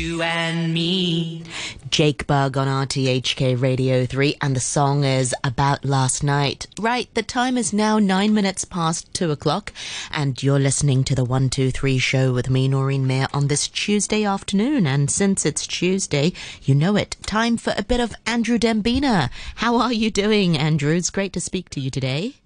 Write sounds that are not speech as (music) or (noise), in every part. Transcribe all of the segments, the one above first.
You and me. Jake Bugg on RTHK Radio 3, and the song is About Last Night. Right, the time is now nine minutes past two o'clock, and you're listening to the 123 show with me, Noreen Mayr, on this Tuesday afternoon. And since it's Tuesday, you know it. Time for a bit of Andrew Dembina. How are you doing, Andrew? It's great to speak to you today.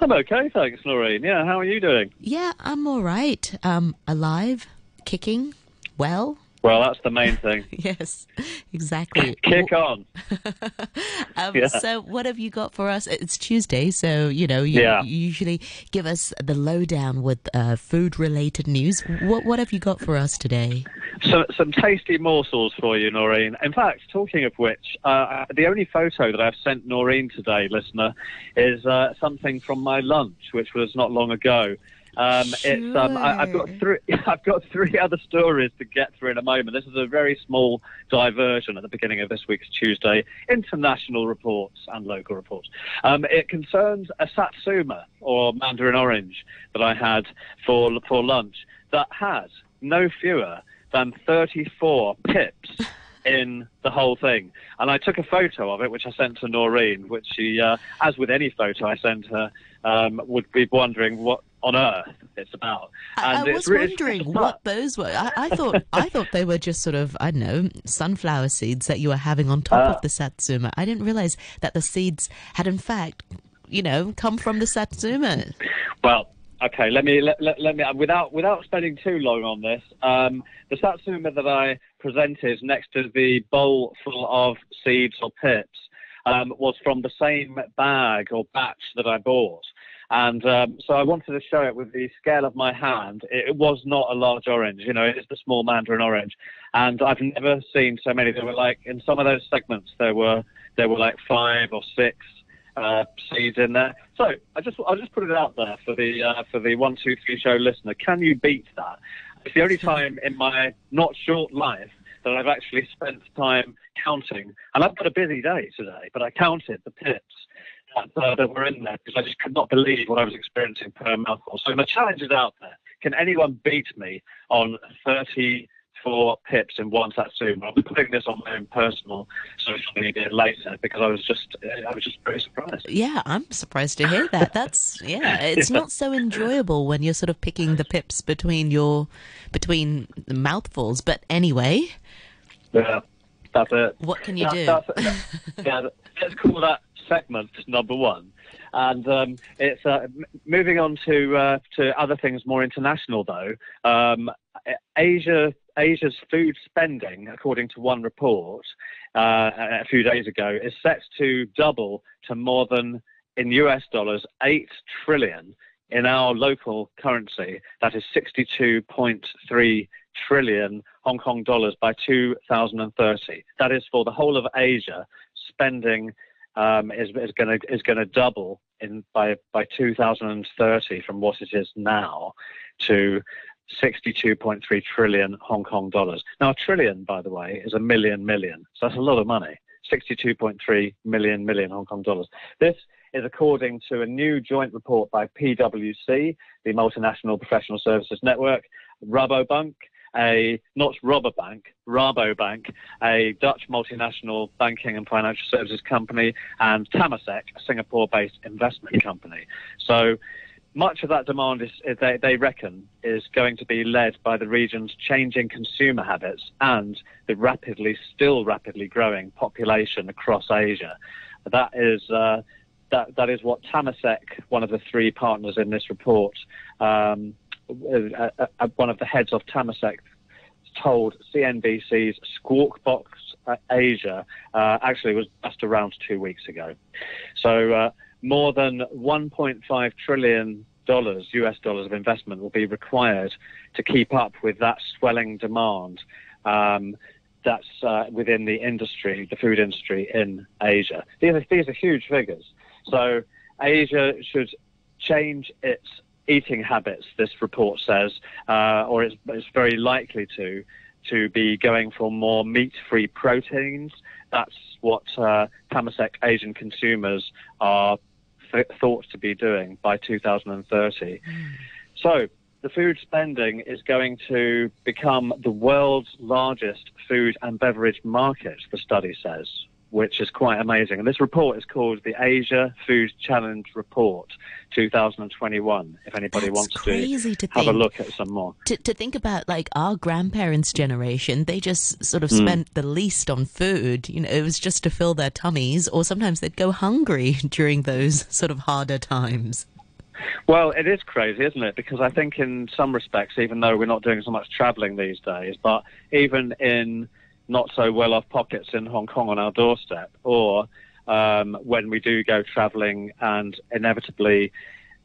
I'm okay, thanks, Noreen. Yeah, how are you doing? Yeah, I'm all right. Um, alive, kicking, well. Well, that's the main thing. (laughs) yes, exactly. Kick on. (laughs) um, yeah. So, what have you got for us? It's Tuesday, so you know you, yeah. you usually give us the lowdown with uh, food-related news. What what have you got for us today? So, some tasty morsels for you, Noreen. In fact, talking of which, uh, the only photo that I've sent Noreen today, listener, is uh, something from my lunch, which was not long ago. Um, sure. It's um, I, have got three. (laughs) I've got three other stories to get through in a moment. This is a very small diversion at the beginning of this week's Tuesday international reports and local reports. Um, it concerns a satsuma or mandarin orange that I had for for lunch that has no fewer than 34 pips (laughs) in the whole thing. And I took a photo of it, which I sent to Noreen, which she, uh, as with any photo I sent her, um, would be wondering what on earth it's about. And I, I was wondering what those were. I, I, thought I thought they were just sort of I don't know sunflower seeds that you were having on top uh, of the satsuma. I didn't realize that the seeds had in fact, you know, come from the satsuma. Well, okay, let me let, let, let, me without without spending too long on this. Um, the satsuma that I presented next to the bowl full of seeds or pips um, was from the same bag or batch that I bought. And um, so I wanted to show it with the scale of my hand. It, was not a large orange, you know, it's the small mandarin orange. And I've never seen so many. There were like, in some of those segments, there were, there were like five or six uh, seeds in there. So I just, I'll just put it out there for the, uh, for the one, two, three show listener. Can you beat that? It's the only time in my not short life that I've actually spent time counting. And I've got a busy day today, but I counted the pips that, uh, that were in there because I just could not believe what I was experiencing per mouthful. So the challenge is out there. Can anyone beat me on 34 pips in one satsuma? I'll be putting this on my own personal social media later because I was just I was just very surprised. Yeah, I'm surprised to hear that. That's yeah, it's (laughs) yeah. not so enjoyable when you're sort of picking the pips between your between the mouthfuls. But anyway. Yeah. That's it. What can you that, do? (laughs) yeah, let's call that segment number one. And um, it's uh, moving on to uh, to other things more international though. Um, Asia Asia's food spending, according to one report uh, a few days ago, is set to double to more than in US dollars eight trillion in our local currency. That is 62.3 trillion Hong Kong dollars by 2030. That is for the whole of Asia spending um, is, is going to is going to double in by by 2030 from what it is now to 62.3 trillion Hong Kong dollars. Now, a trillion, by the way, is a million million, so that's a lot of money. 62.3 million million Hong Kong dollars. This is according to a new joint report by PwC, the Multinational Professional Services Network, Rabobank, a not Bank, Rabobank, a Dutch multinational banking and financial services company, and Temasek, a Singapore-based investment company. So much of that demand is, they, they, reckon, is going to be led by the region's changing consumer habits and the rapidly, still rapidly growing population across Asia. That is. Uh, that, that is what Temasek, one of the three partners in this report, um, uh, uh, uh, one of the heads of Temasek told CNBC's Squawk Box Asia, uh, actually was just around two weeks ago. So uh, more than 1.5 trillion dollars, US dollars of investment will be required to keep up with that swelling demand. Um, that's uh, within the industry, the food industry in Asia. These are, these are huge figures. So Asia should change its eating habits, this report says, uh, or it's, it's, very likely to, to be going for more meat-free proteins. That's what uh, Temasek Asian consumers are th- thought to be doing by 2030. Mm. So the food spending is going to become the world's largest food and beverage market, the study says, which is quite amazing. And this report is called the Asia Food Challenge Report 2021, if anybody That's wants crazy to, to have a look at some more. To, to think about like our grandparents' generation, they just sort of Hmm. spent the least on food. You know, it was just to fill their tummies, or sometimes they'd go hungry (laughs) during those sort of harder times. Well, it is crazy, isn't it? Because I think in some respects, even though we're not doing so much travelling these days, but even in not so well off pockets in Hong Kong on our doorstep, or um, when we do go travelling and inevitably,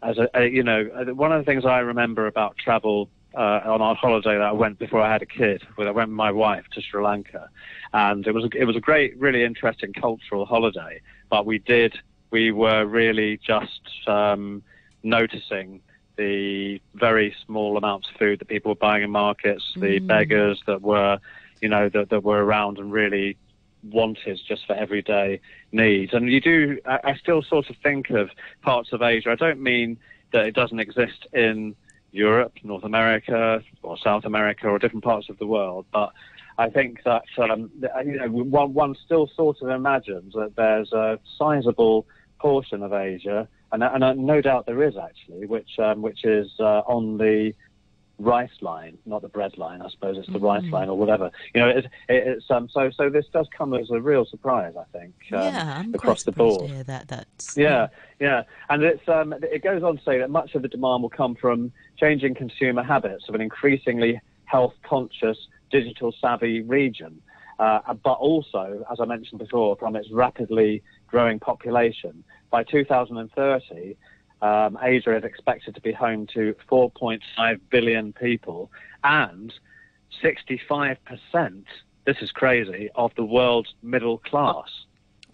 as a, a, you know, uh, one of the things I remember about travel uh, on our holiday that I went before I had a kid, where I went with my wife to Sri Lanka, and it was a, it was a great, really interesting cultural holiday. But we did, we were really just um, noticing the very small amounts of food that people were buying in markets, the beggars that were, you know, that, that were around and really wanted just for everyday needs. And you do, I, I still sort of think of parts of Asia. I don't mean that it doesn't exist in Europe, North America, or South America, or different parts of the world, but I think that um, you know one, one still sort of imagines that there's a sizable portion of Asia, and, and uh, no doubt there is actually, which um, which is uh, on the rice line, not the bread line. I suppose it's the rice line or whatever. You know, it, it, it's um, so so this does come as a real surprise. I think um, yeah, I'm across the board. hear that. That's Yeah, yeah, and it's um, it goes on to say that much of the demand will come from changing consumer habits of an increasingly health conscious, digital savvy region, uh, but also, as I mentioned before, from its rapidly growing population. By 2030, um, Asia is expected to be home to 4.5 billion people and 65%. This is crazy of the world's middle class.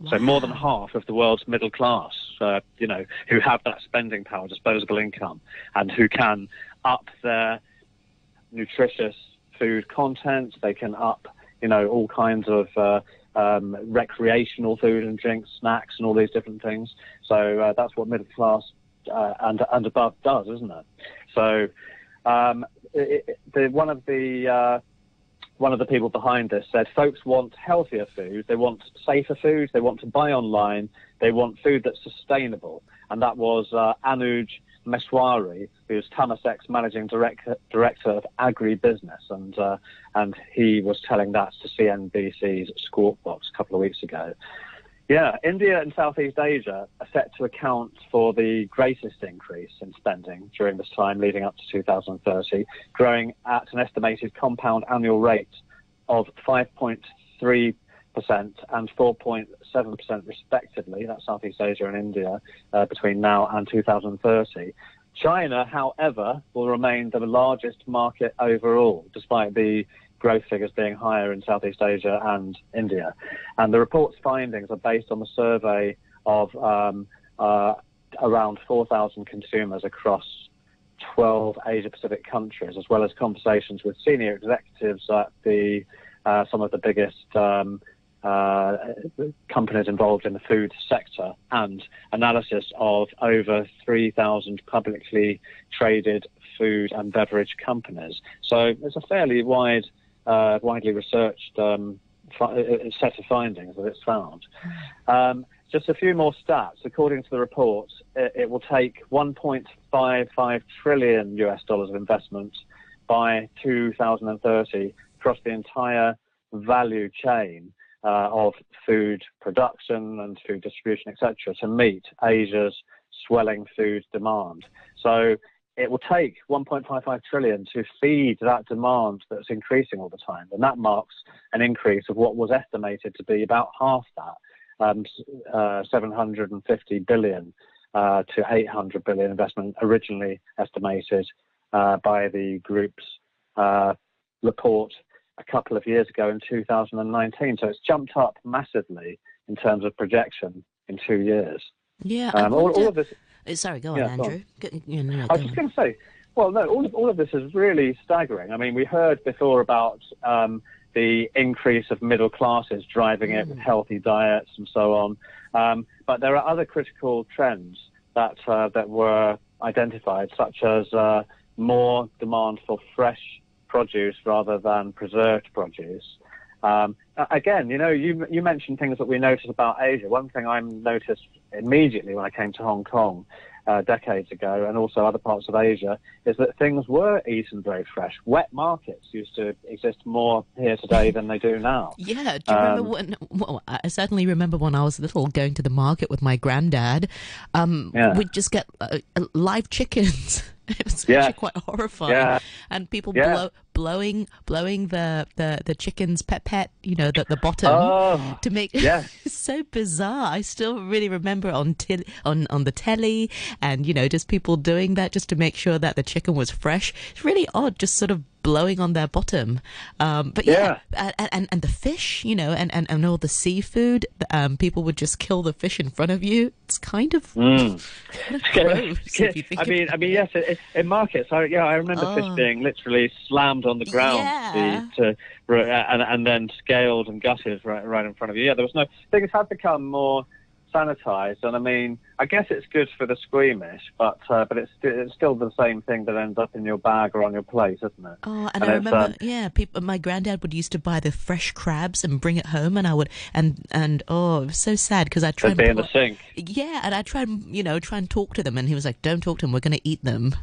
So more than half of the world's middle class, uh, you know, who have that spending power, disposable income, and who can up their nutritious food content. They can up, you know, all kinds of uh, um, recreational food and drinks, snacks, and all these different things. So uh, that's what middle class uh, and and above does, isn't it? So um, it, the, one of the uh, one of the people behind this said folks want healthier food, they want safer food, they want to buy online, they want food that's sustainable. And that was uh, Anuj Maheshwari, who's Temasek's managing director, director of agribusiness. And, uh, and he was telling that to CNBC's Squawk Box a couple of weeks ago. Yeah, India and Southeast Asia are set to account for the greatest increase in spending during this time leading up to 2030, growing at an estimated compound annual rate of 5.3% and 4.7% respectively. That's Southeast Asia and India uh, between now and 2030. China, however, will remain the largest market overall, despite the growth figures being higher in Southeast Asia and India. And the report's findings are based on the survey of um, uh, around 4,000 consumers across 12 Asia Pacific countries, as well as conversations with senior executives at the uh, some of the biggest um, uh, companies involved in the food sector, and analysis of over 3,000 publicly traded food and beverage companies. So it's a fairly wide uh, widely researched um, fi- set of findings that it's found. Um, just a few more stats. According to the report, it, it will take 1.55 trillion US dollars of investment by 2030 across the entire value chain uh, of food production and food distribution, etc., to meet Asia's swelling food demand. So it will take 1.55 trillion to feed that demand that's increasing all the time, and that marks an increase of what was estimated to be about half that, um, uh, 750 billion uh, to 800 billion investment originally estimated uh, by the group's uh, report a couple of years ago in 2019. So it's jumped up massively in terms of projection in two years. Yeah, Um, all, all of this. Uh, Sorry, go on, Yeah, go on. Andrew. Go, no, no, I was just going to say, well, no, all of, all of this is really staggering. I mean, we heard before about um, the increase of middle classes driving it with healthy diets and so on. Um, but there are other critical trends that uh, that were identified, such as uh, more demand for fresh produce rather than preserved produce. Um, again, you know, you you mentioned things that we notice about Asia. One thing I noticed immediately when I came to Hong Kong uh, decades ago, and also other parts of Asia, is that things were eaten very fresh. Wet markets used to exist more here today than they do now. (laughs) Yeah, do you um, remember when? Well, I certainly remember when I was little, going to the market with my granddad. Um, yeah. We'd just get uh, live chickens. (laughs) (laughs) It was yeah. actually quite horrifying. Yeah. And people yeah. blow, blowing blowing the, the, the chicken's pet pet, you know, the, the bottom oh, to make yeah. (laughs) it's so bizarre. I still really remember on til- on on the telly and you know just people doing that just to make sure that the chicken was fresh. It's really odd, just sort of blowing on their bottom. Um, but yeah, yeah. And, and, and the fish, you know, and, and, and all the seafood, um, people would just kill the fish in front of you. It's kind of, mm. kind of (laughs) gross. I mean, I mean, yes, it, in markets, I, yeah, I remember oh. fish being literally slammed on the ground yeah. to, to, and, and then scaled and gutted right, right in front of you. Yeah, there was no, things have become more sanitized, and I mean, I guess it's good for the squeamish, but uh, but it's it's still the same thing that ends up in your bag or on your plate, isn't it? Oh, and, and I remember, um, yeah, people. My granddad would used to buy the fresh crabs and bring it home, and I would and and oh, it was so sad because I tried. to be in the sink. Yeah, and I tried, you know, try and talk to them, and he was like, "Don't talk to them. We're going to eat them."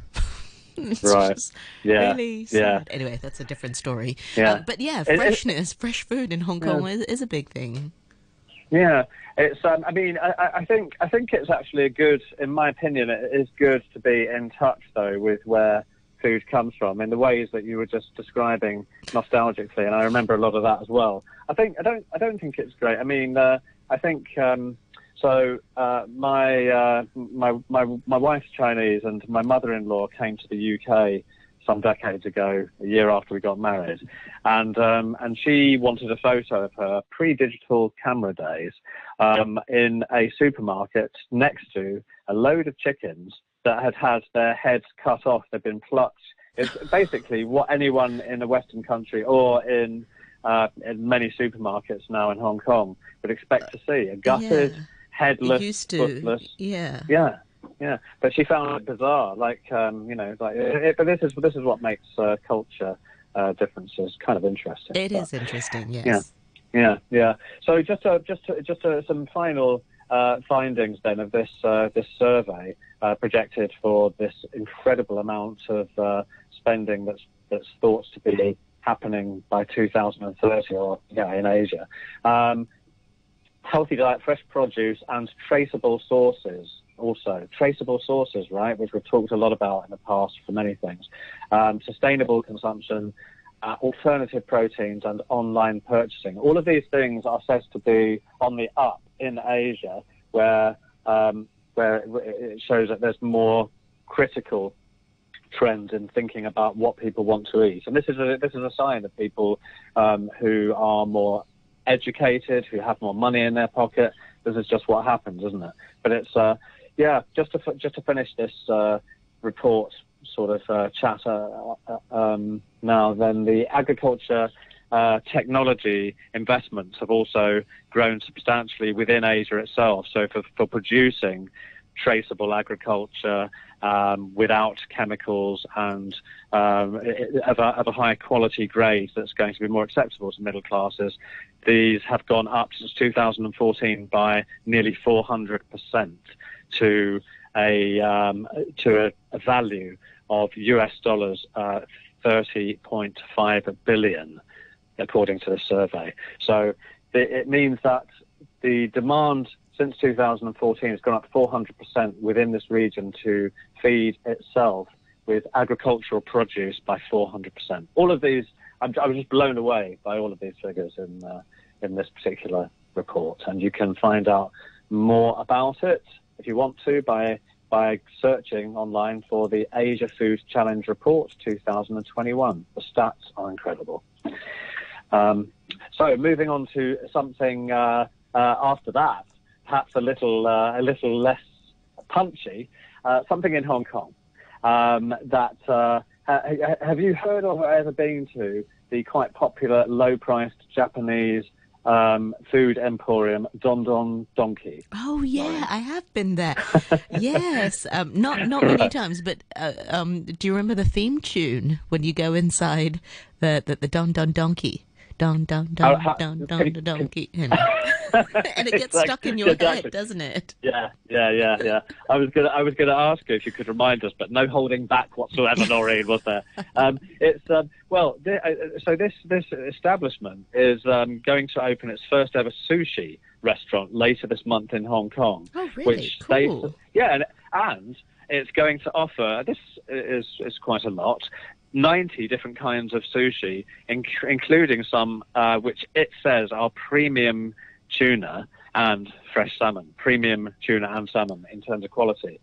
(laughs) right. Yeah. Really sad. Yeah. Anyway, that's a different story. Yeah. Uh, but yeah, freshness, it, it, fresh food in Hong Kong yeah. is, is a big thing. Yeah, it's. Um, I mean, I, I, think I think it's actually a good, in my opinion, it is good to be in touch though with where food comes from in the ways that you were just describing nostalgically, and I remember a lot of that as well. I think I don't I don't think it's great. I mean, uh, I think um, so. Uh, my uh, my my my wife's Chinese, and my mother-in-law came to the UK some decades ago, a year after we got married, and um, and she wanted a photo of her pre-digital camera days um, in a supermarket next to a load of chickens that had had their heads cut off. They'd been plucked. It's basically what anyone in a Western country or in uh, in many supermarkets now in Hong Kong would expect to see a gutted, yeah. headless, footless. Yeah. Yeah yeah. But she found it bizarre, like um, you know, like. It, but this is this is what makes uh, culture uh, differences kind of interesting. It but, is interesting, yes. Yeah, yeah, yeah. So just uh, just just uh, some final uh, findings then of this uh, this survey uh, projected for this incredible amount of uh, spending that's that's thought to be happening by 2030 or yeah in Asia. Um, healthy diet, fresh produce, and traceable sources also. Traceable sources, right, which we've talked a lot about in the past for many things. Um, sustainable consumption, uh, alternative proteins, and online purchasing. All of these things are said to be on the up in Asia, where um, where it shows that there's more critical trends in thinking about what people want to eat. And this is a, this is a sign of people um, who are more educated, who have more money in their pocket. This is just what happens, isn't it? But it's uh, yeah, just to just to finish this uh, report sort of uh, chat uh, um, now, then the agriculture uh, technology investments have also grown substantially within Asia itself. So for, for producing traceable agriculture um, without chemicals and um, of, a, of, a, quality grade that's going to be more acceptable to middle classes. These have gone up since 2014 by nearly 400 percent to a um, to a, a, value of US dollars uh, 30.5 billion, according to the survey. So it means that the demand since 2014 has gone up 400% within this region to feed itself with agricultural produce by 400%. All of these, I'm, I was just blown away by all of these figures in uh, in this particular report, and you can find out more about it if you want to by by searching online for the Asia Food Challenge Report 2021. The stats are incredible. Um, so moving on to something uh, uh, after that, perhaps a little uh, a little less punchy, uh, something in Hong Kong. Um, that uh, have you heard of or ever been to the quite popular low-priced Japanese um, food emporium Don Don Donki. Oh yeah, I have been there. (laughs) yes, um, not not many times, but uh, um, do you remember the theme tune when you go inside the the, the Don Don Donki? Don Don Oh, ha- Don can- Don can- Donki, and, (laughs) and it gets stuck in your exactly. head, doesn't it? Yeah, yeah, yeah, yeah. I was gonna, I was gonna ask you if you could remind us, but no holding back whatsoever, Noreen, was there? (laughs) Um, it's um, well, th- uh, so this this establishment is um, going to open its first ever sushi restaurant later this month in Hong Kong. Oh really? which cool. they, yeah, and, and it's going to offer this is is quite a lot. 90 different kinds of sushi, inc- including some uh, which it says are premium tuna and fresh salmon, premium tuna and salmon in terms of quality.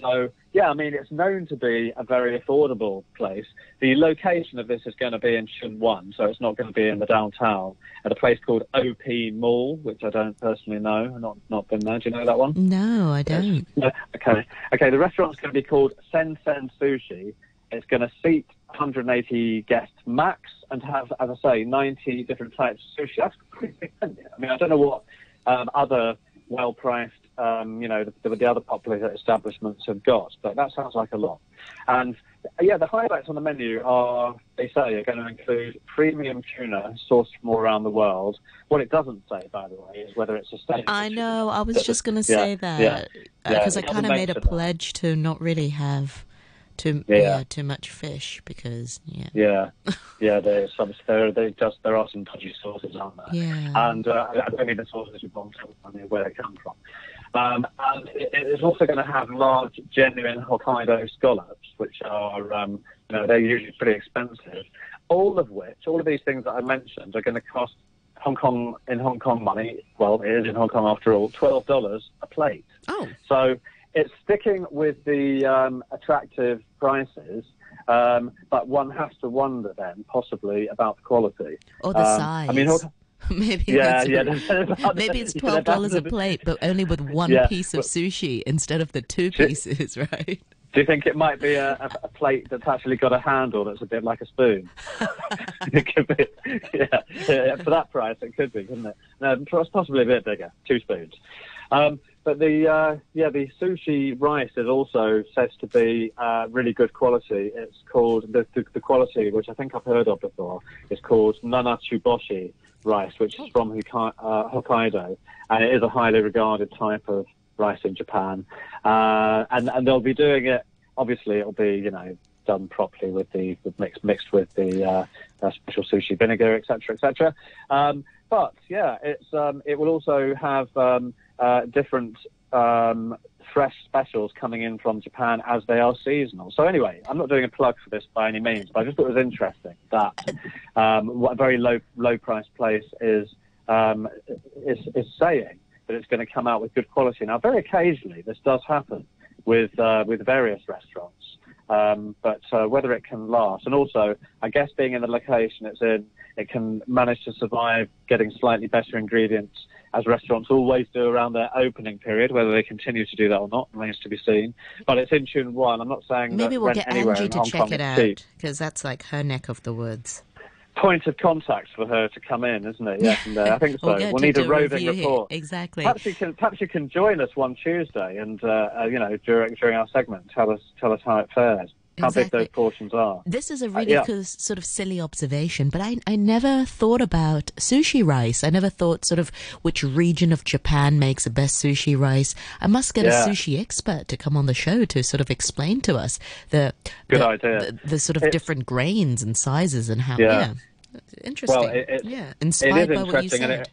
So, yeah, I mean, it's known to be a very affordable place. The location of this is going to be in Tsuen Wan, so it's not going to be in the downtown, at a place called OP Mall, which I don't personally know. I've not, not been there. Do you know that one? No, I don't. No. Okay. Okay. The restaurant's going to be called Sen Sen Sushi. It's going to seat 180 guests max and have, as I say, 90 different types of sushi. That's pretty big. I mean, I don't know what um, other well-priced, um, you know, the, the other popular establishments have got, but that sounds like a lot. And yeah, the highlights on the menu are, they say, are going to include premium tuna sourced from all around the world. What it doesn't say, by the way, is whether it's sustainable. I tuna. know. I was just going to say yeah, that yeah, because it I kind of made a that. pledge to not really have too Yeah. yeah. too much fish because yeah Yeah, (laughs) yeah. There's some. There, they just there are some dodgy sources, aren't there? yeah And uh, I don't mean the sources you want to tell me where they come from. Um, and it, it's also going to have large, genuine Hokkaido scallops, which are, um, you know, they're usually pretty expensive. All of which, all of these things that I mentioned, are going to cost Hong Kong in Hong Kong money. Well, it is in Hong Kong after all, twelve dollars a plate. oh So it's sticking with the um, attractive prices, um, but one has to wonder then possibly about the quality. or the Um, size I mean, (laughs) maybe (laughs) yeah, yeah. (laughs) maybe it's twelve dollars a plate but only with one Yeah, piece of sushi instead of the two pieces right Do you think it might be a, a, plate that's actually got a handle that's a bit like a spoon? it could be, yeah, yeah. For that price, it could be, couldn't it? No, it's possibly a bit bigger, two spoons. Um, but the uh, yeah, the sushi rice is also said to be uh, really good quality. It's called the, the the quality, which I think I've heard of before, is called Nanatsuboshi rice, which is from Hokkai- uh, Hokkaido, and it is a highly regarded type of rice in Japan. Uh, and and they'll be doing it. Obviously, it'll be you know done properly with the with mixed mixed with the uh, uh, special sushi vinegar, etc., etc. Um, but yeah, it's um, it will also have um, different um, fresh specials coming in from Japan as they are seasonal. So anyway, I'm not doing a plug for this by any means, but I just thought it was interesting that um, what a very low low price place is um, is, is saying that it's going to come out with good quality. Now, very occasionally, this does happen with uh, with various restaurants. Um, but uh, whether it can last, and also, I guess being in the location it's in, it can manage to survive getting slightly better ingredients, as restaurants always do around their opening period. Whether they continue to do that or not remains to be seen. But it's in Tsuen Wan. I'm not saying maybe that we'll get Angie to Hong check Kong it out because that's like her neck of the woods Point of contact for her to come in, isn't it? Yes, and uh, I (laughs) think so. We'll we'll need a roving review here. report. exactly Perhaps you can perhaps you can join us one Tuesday and uh, uh, you know during during our segment tell us tell us how it fares, how big those portions are. This is a uh, really yeah. cos- sort of silly observation, but I, I never thought about sushi rice. I never thought sort of which region of Japan makes the best sushi rice. I must get Yeah. a sushi expert to come on the show to sort of explain to us the Good the, idea. The, the sort of It's- different grains and sizes and how. Yeah. Yeah, interesting. Well, it- it- yeah, inspired by what you said.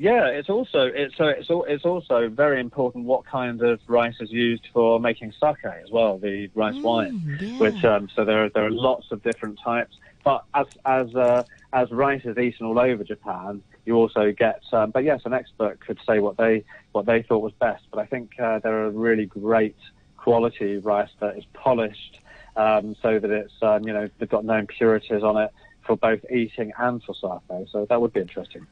Yeah, it's also it's so it's it's also very important what kind of rice is used for making sake as well, the rice wine. Mm, yeah. which um, so there are, there are lots of different types. But as as uh, as rice is eaten all over Japan, you also get. Um, but yes, an expert could say what they what they thought was best. But I think uh, there are really great quality rice that is polished, um, so that it's um, you know they've got no impurities on it for both eating and for sake. So that would be interesting.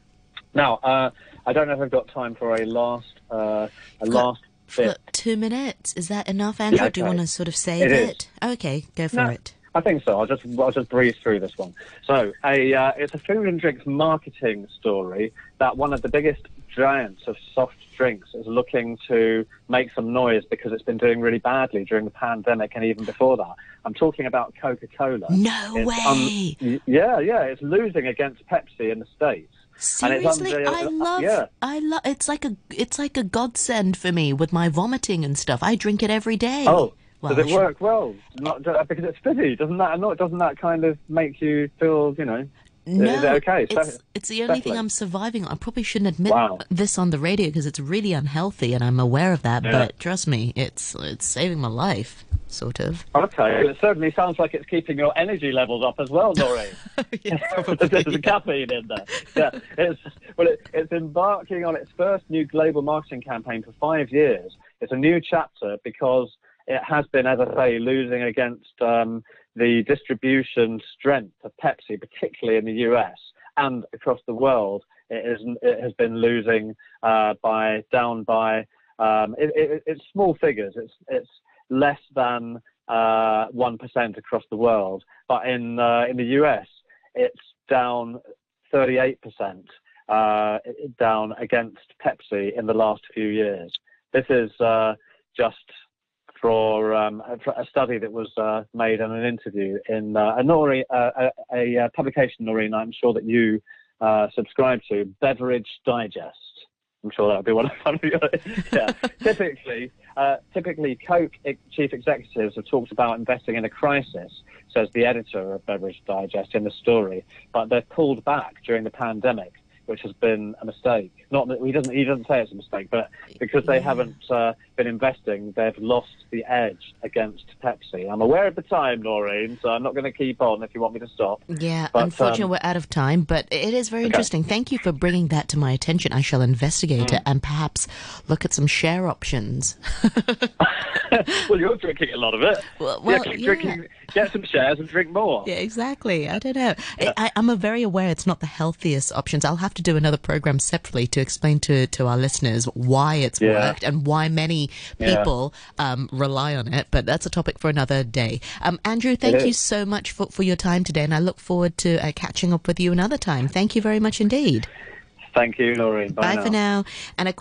Now, uh, I don't know if I've got time for a last uh, a Got- last bit. two minutes, is that enough, Andrew? Yeah, Do you want to sort of save It it? Okay, go for No. it. I think so. I'll just I'll just breeze through this one. So, a uh, it's a food and drinks marketing story that one of the biggest giants of soft drinks is looking to make some noise because it's been doing really badly during the pandemic and even before that. I'm talking about Coca-Cola. No It's way. un- yeah, yeah, it's losing against Pepsi in the states. Seriously, under- I uh, love. yeah. I love. It's like a. It's like a godsend for me with my vomiting and stuff. I drink it every day. Oh, Well, does it work well? Not uh, because it's fizzy. Doesn't that not? Doesn't that kind of make you feel? You know, No, is it okay? It's, Settle- it's the only thing. I'm surviving. on. I probably shouldn't admit Wow. this on the radio because it's really unhealthy, and I'm aware of that. Yeah. But trust me, it's it's saving my life, sort of. Okay, it certainly sounds like it's keeping your energy levels up as well, Noreen. (laughs) (laughs) There's a caffeine in there. Yeah, it's well, it, it's embarking on its first new global marketing campaign for five years. It's a new chapter because it has been, as I say, losing against um, the distribution strength of Pepsi, particularly in the US and across the world. It, is, it has been losing uh, by down by um, it, it, it's small figures. It's it's less than uh, one across the world, but in uh, in the US, it's down 38% uh, down against Pepsi in the last few years. This is uh, just for um, a, study that was uh, made in an interview in uh, a, Noreen, uh, a, a, publication, Noreen, I'm sure that you uh, subscribe to, Beverage Digest. I'm sure that would be one of (laughs) your. yeah. (laughs) typically, uh, typically, Coke chief executives have talked about investing in a crisis, says the editor of Beverage Digest in the story, but they've pulled back during the pandemic, which has been a mistake. Not that he doesn't he doesn't say it's a mistake, but because they Yeah. haven't uh, been investing, they've lost the edge against Pepsi. I'm aware of the time, Noreen, so I'm not going to keep on if you want me to stop. Yeah, But, unfortunately, um, we're out of time, but it is very interesting. Thank you for bringing that to my attention. I shall investigate Mm. it and perhaps look at some share options. (laughs) well, you're drinking a lot of it. Well, yeah, well, yeah. drinking, get some shares and drink more. Yeah, exactly. I don't know. I, I, I'm a very aware it's not the healthiest options. I'll have to do another program separately to explain to, to our listeners why it's Yeah. worked and why many Yeah. people um, rely on it. But that's a topic for another day. Um, Andrew, thank you so much for, for your time today, and I look forward to uh, catching up with you another time. Thank you very much indeed. Thank you, Noreen. Bye for now. And a quick